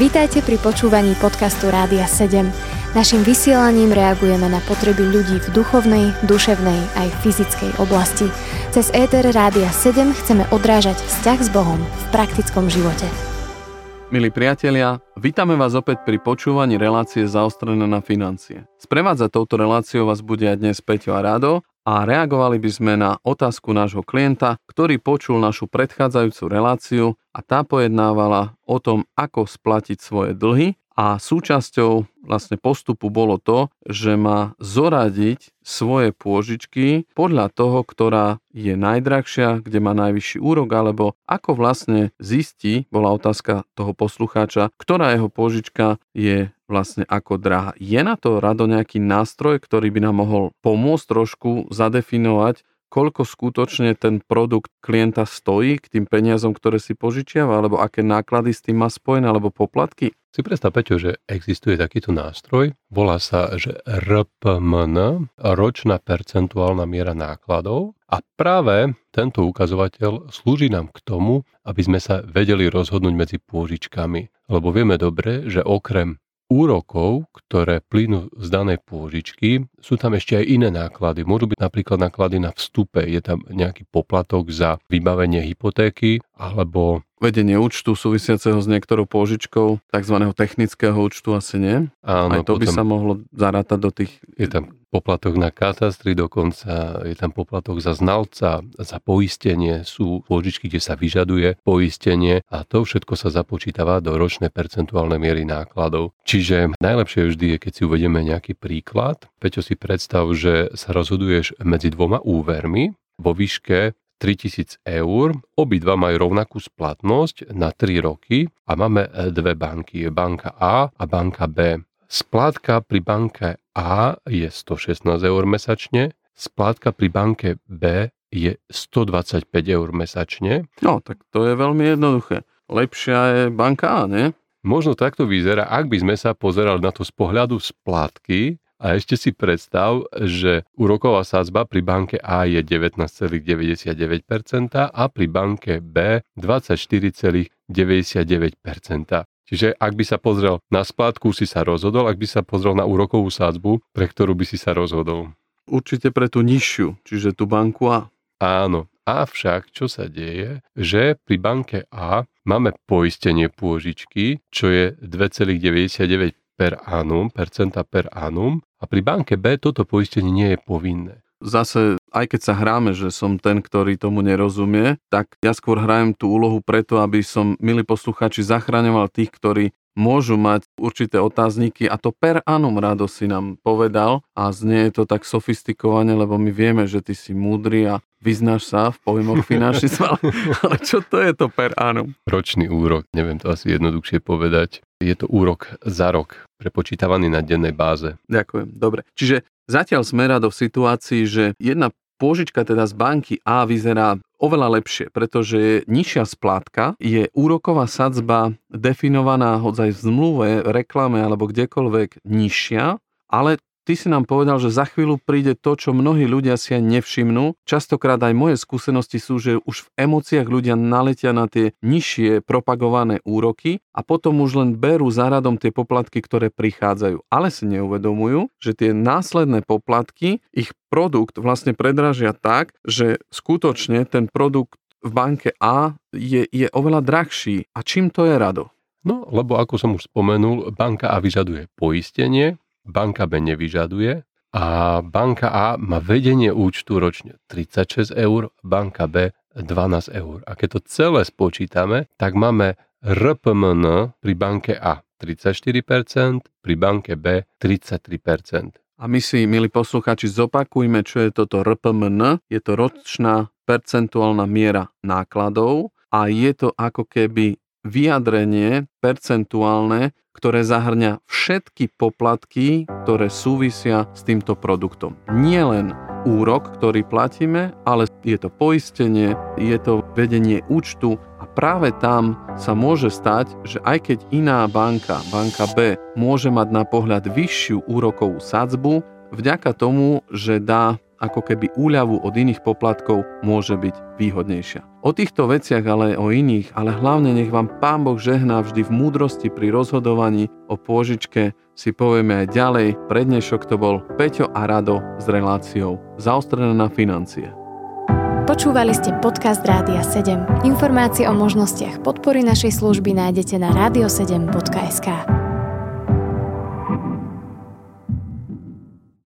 Vítajte pri počúvaní podcastu Rádia 7. Naším vysielaním reagujeme na potreby ľudí v duchovnej, duševnej aj fyzickej oblasti. Cez ETR Rádia 7 chceme odrážať vzťah s Bohom v praktickom živote. Milí priatelia, vítame vás opäť pri počúvaní relácie zaostrené na financie. Sprevádzať touto reláciou vás bude aj dnes Peťo a Rado a reagovali by sme na otázku nášho klienta, ktorý počul našu predchádzajúcu reláciu a tá pojednávala o tom, ako splatiť svoje dlhy a súčasťou vlastne postupu bolo to, že má zoradiť svoje pôžičky podľa toho, ktorá je najdrahšia, kde má najvyšší úrok, alebo ako vlastne zistí, bola otázka toho poslucháča, ktorá jeho pôžička je vlastne ako drahá. Je na to rado nejaký nástroj, ktorý by nám mohol pomôcť trošku zadefinovať, koľko skutočne ten produkt klienta stojí k tým peniazom, ktoré si požičiava, alebo aké náklady s tým má spojené, alebo poplatky? Si predstav, Peťo, že existuje takýto nástroj, volá sa, že RPMN, ročná percentuálna miera nákladov a práve tento ukazovateľ slúži nám k tomu, aby sme sa vedeli rozhodnúť medzi pôžičkami. Lebo vieme dobre, že okrem úrokov, ktoré plynú z danej pôžičky, sú tam ešte aj iné náklady. Môžu byť napríklad náklady na vstupe, je tam nejaký poplatok za vybavenie hypotéky alebo vedenie účtu súvisiaceho s niektorou pôžičkou, tzv. technického účtu asi nie. Áno, Aj to by sa mohlo zarátať do tých... Je tam poplatok na katastri dokonca, je tam poplatok za znalca, za poistenie, sú pôžičky, kde sa vyžaduje poistenie a to všetko sa započítava do ročnej percentuálnej miery nákladov. Čiže najlepšie vždy je, keď si uvedieme nejaký príklad. Peťo si predstav, že sa rozhoduješ medzi dvoma úvermi vo výške 3000 eur. Obidva majú rovnakú splatnosť na 3 roky a máme e, dve banky. Banka A a banka B. Splátka pri banke A je 116 eur mesačne, splátka pri banke B je 125 eur mesačne. No, tak to je veľmi jednoduché. Lepšia je banka A, nie? Možno takto vyzerá, ak by sme sa pozerali na to z pohľadu splátky, a ešte si predstav, že úroková sadzba pri banke A je 19,99% a pri banke B 24,99%. Čiže ak by sa pozrel na splátku, si sa rozhodol, ak by sa pozrel na úrokovú sádzbu, pre ktorú by si sa rozhodol. Určite pre tú nižšiu, čiže tú banku A. Áno, avšak čo sa deje, že pri banke A máme poistenie pôžičky, čo je 2,99 per annum, percenta per annum a pri banke B toto poistenie nie je povinné. Zase, aj keď sa hráme, že som ten, ktorý tomu nerozumie, tak ja skôr hrajem tú úlohu preto, aby som, milí posluchači, zachraňoval tých, ktorí môžu mať určité otázniky a to per annum rado si nám povedal a znie to tak sofistikovane, lebo my vieme, že ty si múdry a vyznáš sa v pojmoch finančníctva, ale čo to je to per annum? Ročný úrok, neviem to asi jednoduchšie povedať. Je to úrok za rok, prepočítavaný na dennej báze. Ďakujem, dobre. Čiže zatiaľ sme rado v situácii, že jedna pôžička teda z banky A vyzerá oveľa lepšie, pretože je nižšia splátka, je úroková sadzba definovaná hoď aj v zmluve, reklame alebo kdekoľvek nižšia, ale Ty si nám povedal, že za chvíľu príde to, čo mnohí ľudia si aj nevšimnú. Častokrát aj moje skúsenosti sú, že už v emóciách ľudia naletia na tie nižšie propagované úroky a potom už len berú za radom tie poplatky, ktoré prichádzajú. Ale si neuvedomujú, že tie následné poplatky ich produkt vlastne predražia tak, že skutočne ten produkt v banke A je, je oveľa drahší. A čím to je rado? No, lebo ako som už spomenul, banka A vyžaduje poistenie, banka B nevyžaduje a banka A má vedenie účtu ročne 36 eur, banka B 12 eur. A keď to celé spočítame, tak máme RPMN pri banke A 34%, pri banke B 33%. A my si, milí poslucháči, zopakujme, čo je toto RPMN. Je to ročná percentuálna miera nákladov a je to ako keby vyjadrenie percentuálne, ktoré zahrňa všetky poplatky, ktoré súvisia s týmto produktom. Nie len úrok, ktorý platíme, ale je to poistenie, je to vedenie účtu a práve tam sa môže stať, že aj keď iná banka, banka B, môže mať na pohľad vyššiu úrokovú sadzbu, vďaka tomu, že dá ako keby úľavu od iných poplatkov môže byť výhodnejšia. O týchto veciach, ale o iných, ale hlavne nech vám Pán Boh žehná vždy v múdrosti pri rozhodovaní o pôžičke si povieme aj ďalej. Prednešok to bol Peťo a Rado s reláciou Zaostrené na financie. Počúvali ste podcast Rádia 7. Informácie o možnostiach podpory našej služby nájdete na radio7.sk.